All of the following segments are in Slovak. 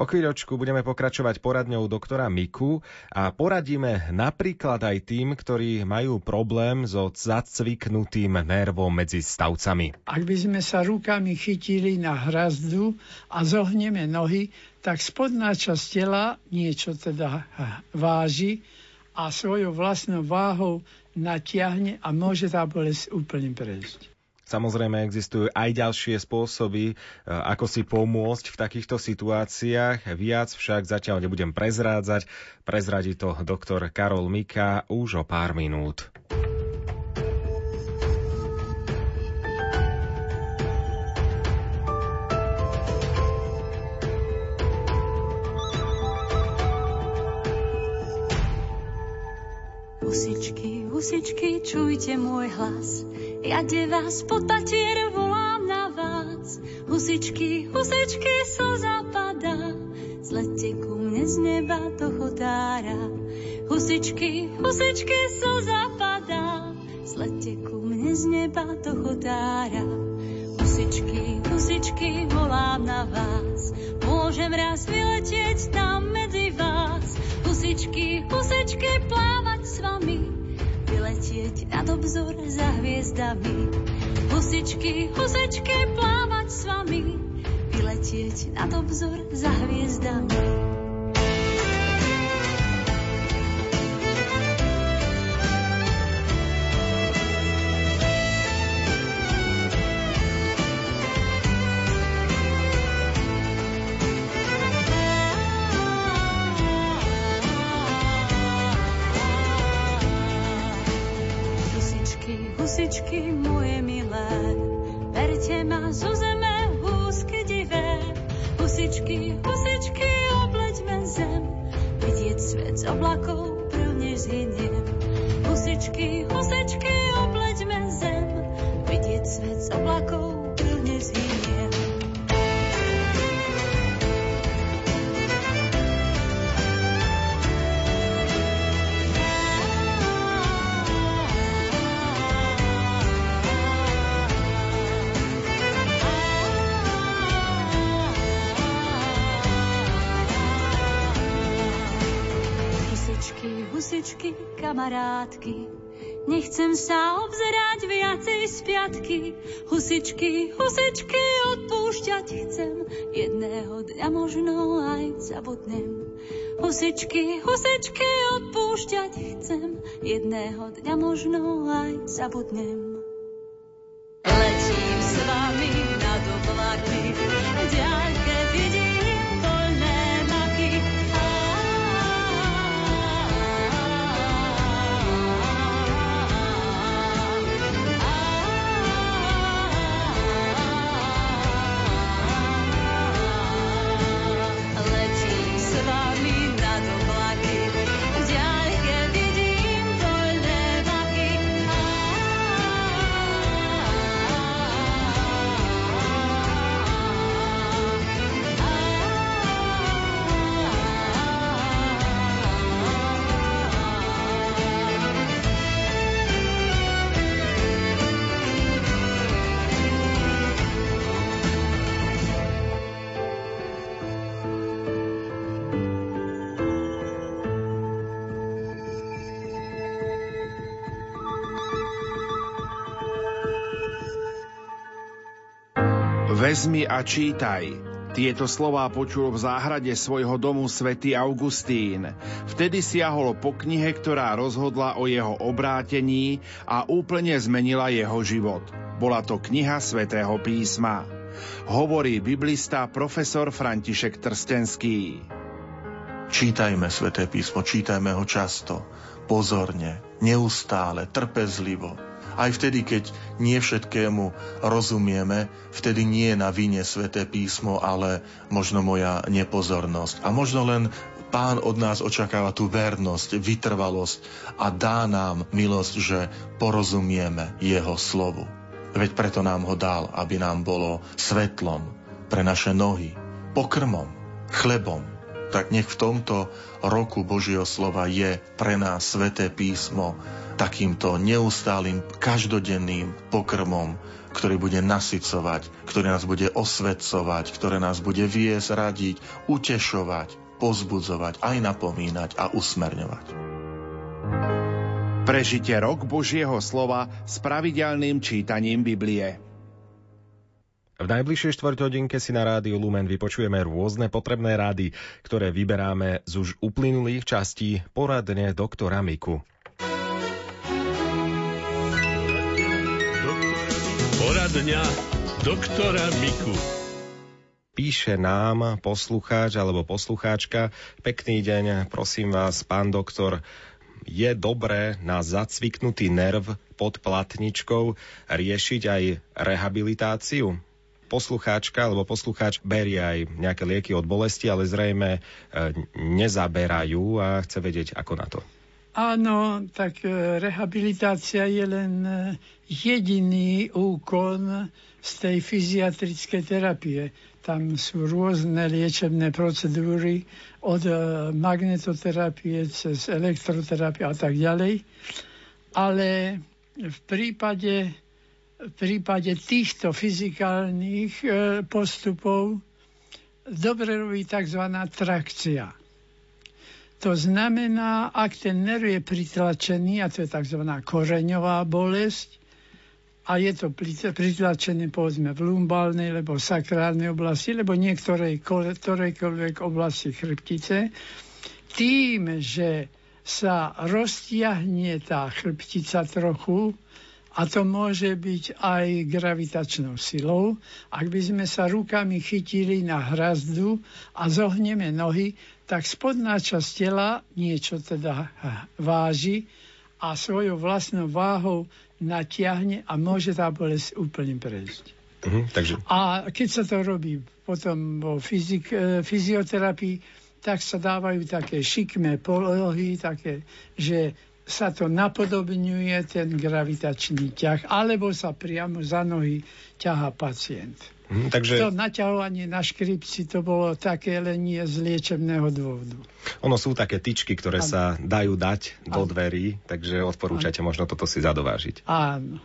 O chvíľočku budeme pokračovať poradňou doktora Miku a poradíme napríklad aj tým, ktorí majú problém so zacviknutým nervom medzi stavcami. Ak by sme sa rukami chytili na hrazdu a zohneme nohy, tak spodná časť tela niečo teda váži a svojou vlastnou váhou natiahne a môže tá bolesť úplne prejsť. Samozrejme existujú aj ďalšie spôsoby, e, ako si pomôcť v takýchto situáciách. Viac však zatiaľ nebudem prezrádzať. Prezradí to doktor Karol Mika už o pár minút. Husičky, husičky, čujte môj hlas de vás pod patier volám na vás. Husičky, husičky, slza zapadá. Zlete ku mne z neba do chodára. Husičky, husičky, slza zapadá. Zlete ku mne z neba do chodára. Husičky, husičky, volám na vás. Môžem raz vyletieť tam medzi vás. Husičky, husičky, plávať s vami letieť nad obzor za hviezdami. Husičky, husičky, plávať s vami, vyletieť nad obzor za hviezdami. Husičky, husičky, obleďme zem, vidieť svet z oblakov, prvne zhyniem. Husičky, husičky, kamarátky. Nechcem sa obzerať viacej z piatky. Husičky, husičky, odpúšťať chcem. Jedného dňa možno aj zabudnem. Husičky, husičky, odpúšťať chcem. Jedného dňa možno aj zabudnem. Vezmi a čítaj. Tieto slová počul v záhrade svojho domu svätý Augustín. Vtedy siahol po knihe, ktorá rozhodla o jeho obrátení a úplne zmenila jeho život. Bola to kniha svätého písma. Hovorí biblista profesor František Trstenský. Čítajme sväté písmo, čítajme ho často, pozorne, neustále, trpezlivo, aj vtedy, keď nie všetkému rozumieme, vtedy nie je na vine sväté písmo, ale možno moja nepozornosť. A možno len Pán od nás očakáva tú vernosť, vytrvalosť a dá nám milosť, že porozumieme Jeho slovu. Veď preto nám ho dal, aby nám bolo svetlom pre naše nohy, pokrmom, chlebom Tak nech v tomto roku Božieho slova je pre nás sveté písmo takýmto neustálým, každodenným pokrmom, ktorý bude nasycovať, ktorý nás bude osvedcovať, ktoré nás bude viesť, radiť, utešovať, pozbudzovať, aj napomínať a usmerňovať. Prežite rok Božieho slova s pravidelným čítaním Biblie. V najbližšej štvrťhodinke si na rádiu Lumen vypočujeme rôzne potrebné rády, ktoré vyberáme z už uplynulých častí poradne doktora Miku. Poradňa doktora Miku. Píše nám poslucháč alebo poslucháčka. Pekný deň, prosím vás, pán doktor, je dobré na zacviknutý nerv pod platničkou riešiť aj rehabilitáciu? Poslucháčka alebo poslucháč berie aj nejaké lieky od bolesti, ale zrejme e, nezaberajú a chce vedieť, ako na to. Áno, tak e, rehabilitácia je len e, jediný úkon z tej fyziatrickej terapie. Tam sú rôzne liečebné procedúry od magnetoterapie cez elektroterapiu a tak ďalej. Ale v prípade v prípade týchto fyzikálnych e, postupov dobre robí tzv. trakcia. To znamená, ak ten nerv je pritlačený, a to je tzv. koreňová bolesť, a je to pritlačené povedzme v lumbálnej alebo sakrálnej oblasti, alebo niektorej ktorejkoľvek oblasti chrbtice, tým, že sa roztiahne tá chrbtica trochu, a to môže byť aj gravitačnou silou. Ak by sme sa rukami chytili na hrazdu a zohneme nohy, tak spodná časť tela niečo teda váži a svojou vlastnou váhou natiahne a môže tá bolesť úplne prejsť. Uh-huh, takže... A keď sa to robí potom vo fyzik, e, fyzioterapii, tak sa dávajú také šikmé polohy, také, že sa to napodobňuje, ten gravitačný ťah, alebo sa priamo za nohy ťaha pacient. Hm, takže... To naťahovanie na škripci to bolo také len nie z liečebného dôvodu. Ono sú také tyčky, ktoré ano. sa dajú dať do ano. dverí, takže odporúčate ano. možno toto si zadovážiť. Áno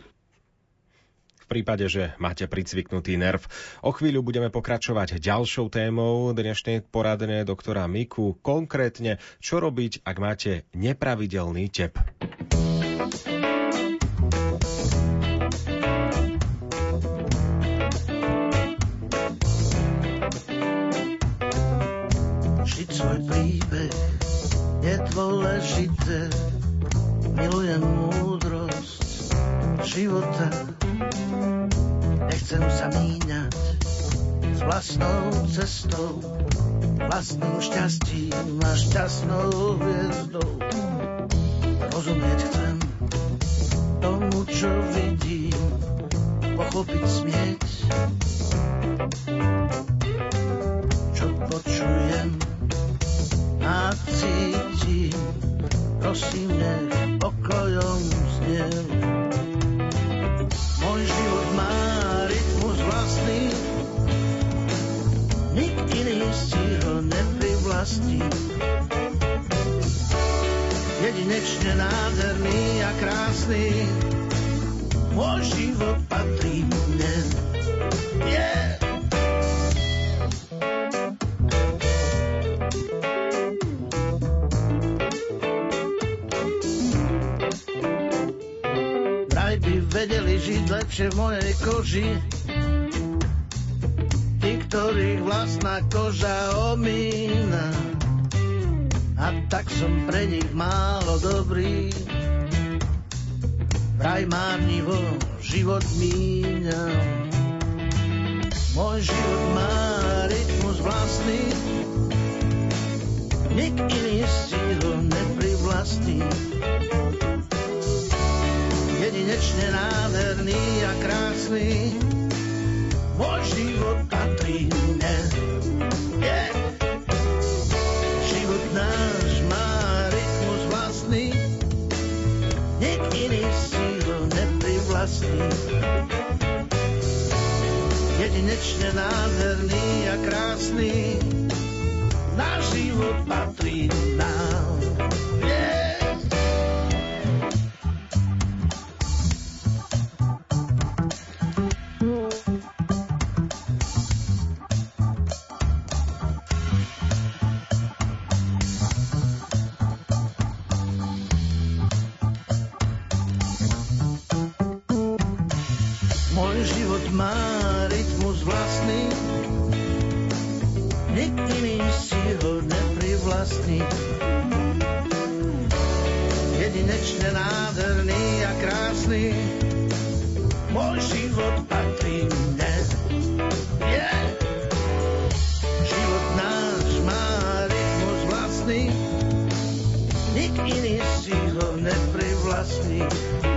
v prípade, že máte pricviknutý nerv. O chvíľu budeme pokračovať ďalšou témou dnešnej poradne doktora Miku. Konkrétne, čo robiť, ak máte nepravidelný tep. Žiť svoj príbeh je dôležité. Milujem múdrosť života Nechcem sa míňať s vlastnou cestou, vlastným šťastím a šťastnou hviezdou. Rozumieť chcem tomu, čo vidím, pochopiť smieť, čo počujem a cítim. Prosím, nech pokojom znie iný si ho neprivlastní. Jedinečne nádherný a krásny, môj život patrí mne. Yeah. vedeli žiť lepšie v mojej koži. Ktorých vlastná koža omína. A tak som pre nich málo dobrý. Vraj márnivo život míňam. Môj život má rytmus vlastný, nik iný si ho neprivlastní jedinečne nádherný a krásny. Môj život mne. Yeah. Život náš má rytmus vlastný, nik iný si ho neprivlastní. Jedinečne nádherný a krásny, náš život patrí nám. Neprivlastní jedinečne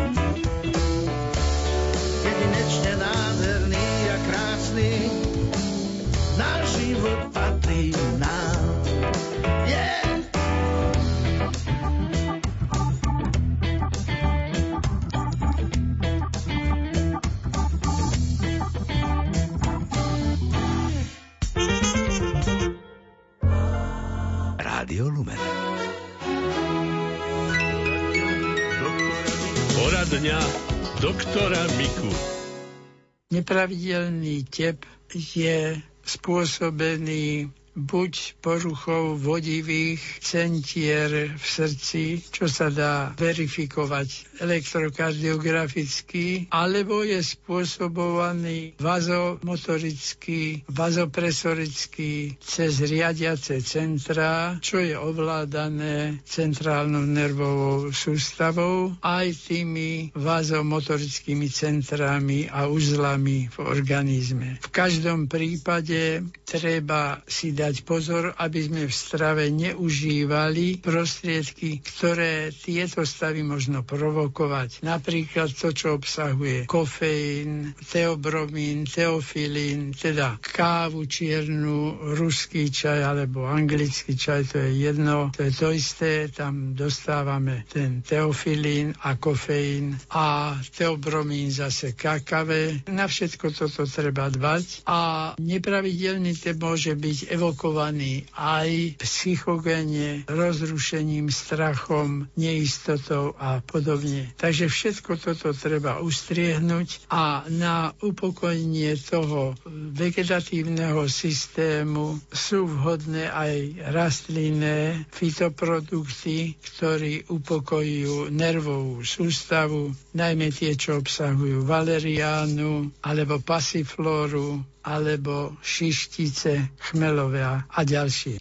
Nepravidelný tep je spôsobený buď poruchou vodivých centier v srdci, čo sa dá verifikovať elektrokardiograficky, alebo je spôsobovaný vazomotorický, vazopresorický cez riadiace centra, čo je ovládané centrálnou nervovou sústavou, aj tými vazomotorickými centrami a uzlami v organizme. V každom prípade treba si dať pozor, aby sme v strave neužívali prostriedky, ktoré tieto stavy možno provokovať. Napríklad to, čo obsahuje kofeín, teobromín, teofilín, teda kávu čiernu, ruský čaj alebo anglický čaj, to je jedno, to je to isté, tam dostávame ten teofilín a kofeín a teobromín zase kakave. Na všetko toto treba dbať a nepravidelný tep môže byť evokovaný aj psychogéne, rozrušením, strachom, neistotou a podobne. Takže všetko toto treba ustriehnúť a na upokojenie toho vegetatívneho systému sú vhodné aj rastlinné fitoprodukty, ktorí upokojujú nervovú sústavu, najmä tie, čo obsahujú valeriánu alebo pasiflóru alebo šištice, chmelové a ďalšie.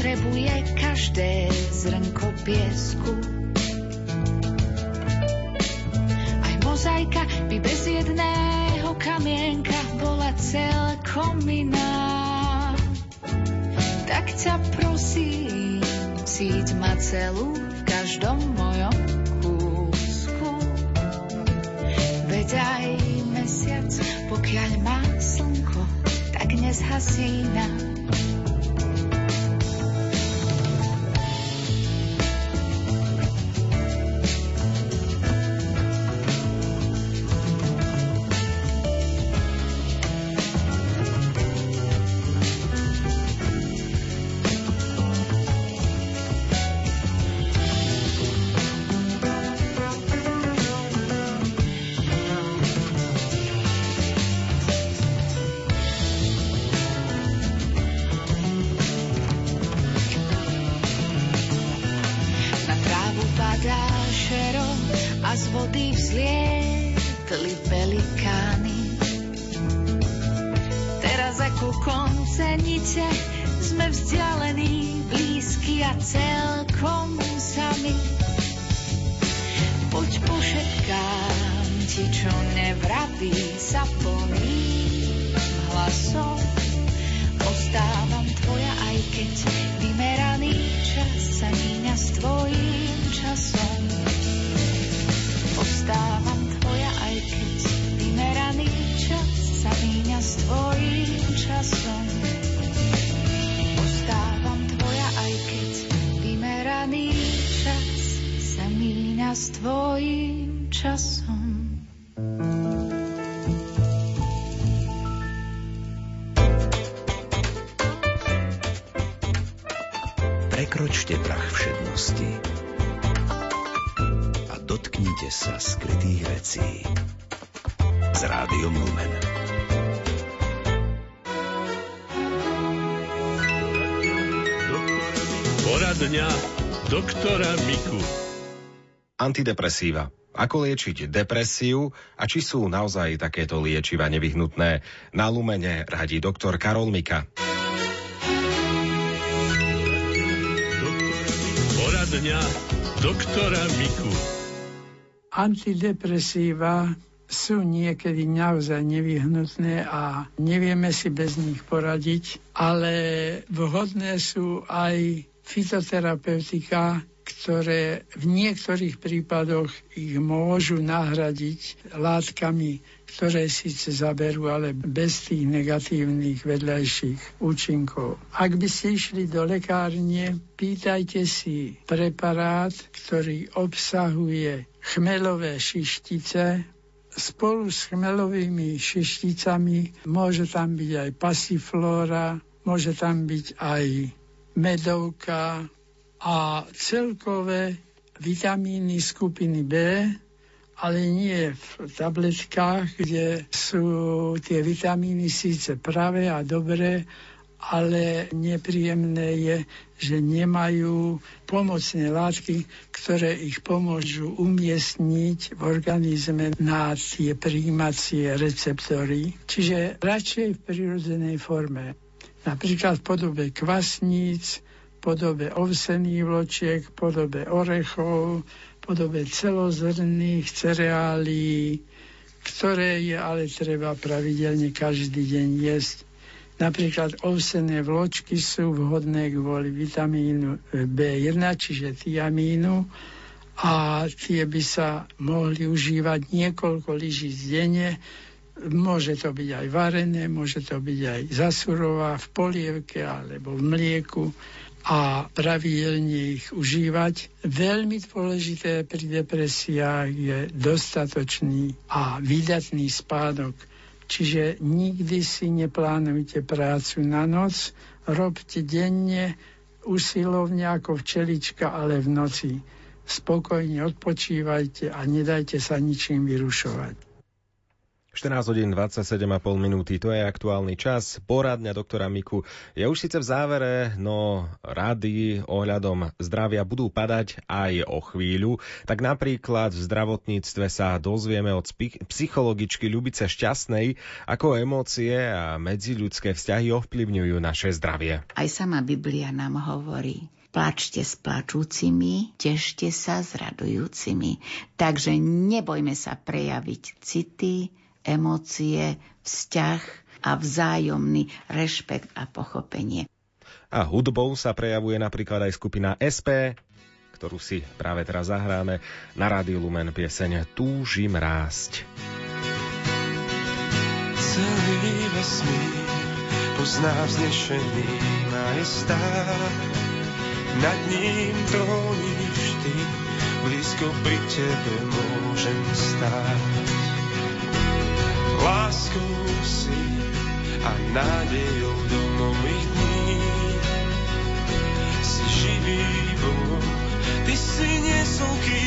Potrebuje každé zrnko piesku. Aj mozaika by bez jedného kamienka bola celkom iná. Tak ťa prosím, cíť ma celú v každom mojom kúsku. Veď aj mesiac, pokiaľ má slnko, tak nezhasína. koncenice a celkom sami. Poď pošetkám ti, čo nevratí sa plným hlasom. Ostávam tvoja, aj keď vymeraný čas sa míňa s tvojím časom. Ostávam tvoja, aj keď vymeraný čas sa míňa s tvojím časom. Vymeraný čas sa míňa s tvojím časom. Prekročte prach všednosti a dotknite sa skrytých vecí s Rádiom Lumen. Poradňa doktora Miku. Antidepresíva. Ako liečiť depresiu a či sú naozaj takéto liečiva nevyhnutné? Na Lumene radí doktor Karol Mika. Poradňa doktora Miku. Antidepresíva sú niekedy naozaj nevyhnutné a nevieme si bez nich poradiť, ale vhodné sú aj fitoterapeutika, ktoré v niektorých prípadoch ich môžu nahradiť látkami, ktoré síce zaberú, ale bez tých negatívnych vedľajších účinkov. Ak by ste išli do lekárne, pýtajte si preparát, ktorý obsahuje chmelové šištice, spolu s chmelovými šešticami môže tam byť aj pasiflóra, môže tam byť aj medovka a celkové vitamíny skupiny B, ale nie v tabletkách, kde sú tie vitamíny síce pravé a dobré, ale nepríjemné je, že nemajú pomocné látky, ktoré ich pomôžu umiestniť v organizme na tie príjímacie receptory. Čiže radšej v prirodzenej forme. Napríklad v podobe kvasníc, podobe ovsených vločiek, podobe orechov, podobe celozrných cereálí, ktoré je ale treba pravidelne každý deň jesť Napríklad ovsené vločky sú vhodné kvôli vitamínu B1, čiže tiamínu a tie by sa mohli užívať niekoľko lyží denne. Môže to byť aj varené, môže to byť aj zasurová v polievke alebo v mlieku a pravidelne ich užívať. Veľmi dôležité pri depresiách je dostatočný a výdatný spánok. Čiže nikdy si neplánujte prácu na noc, robte denne usilovne ako včelička, ale v noci. Spokojne odpočívajte a nedajte sa ničím vyrušovať. 14 hodín 27,5 minúty, to je aktuálny čas. Poradňa doktora Miku je už síce v závere, no rady ohľadom zdravia budú padať aj o chvíľu. Tak napríklad v zdravotníctve sa dozvieme od psychologičky Ľubice Šťastnej, ako emócie a medziľudské vzťahy ovplyvňujú naše zdravie. Aj sama Biblia nám hovorí, Plačte s plačúcimi, tešte sa s radujúcimi. Takže nebojme sa prejaviť city, emócie, vzťah a vzájomný rešpekt a pochopenie. A hudbou sa prejavuje napríklad aj skupina SP, ktorú si práve teraz zahráme na Rádiu Lumen pieseň Túžim rásť. Celý vesmír pozná vznešený majestát, nad ním tróniš ty, blízko pri tebe môžem stáť láskou si a nádejou do mojich dní. Si živý Boh, ty si kýž môj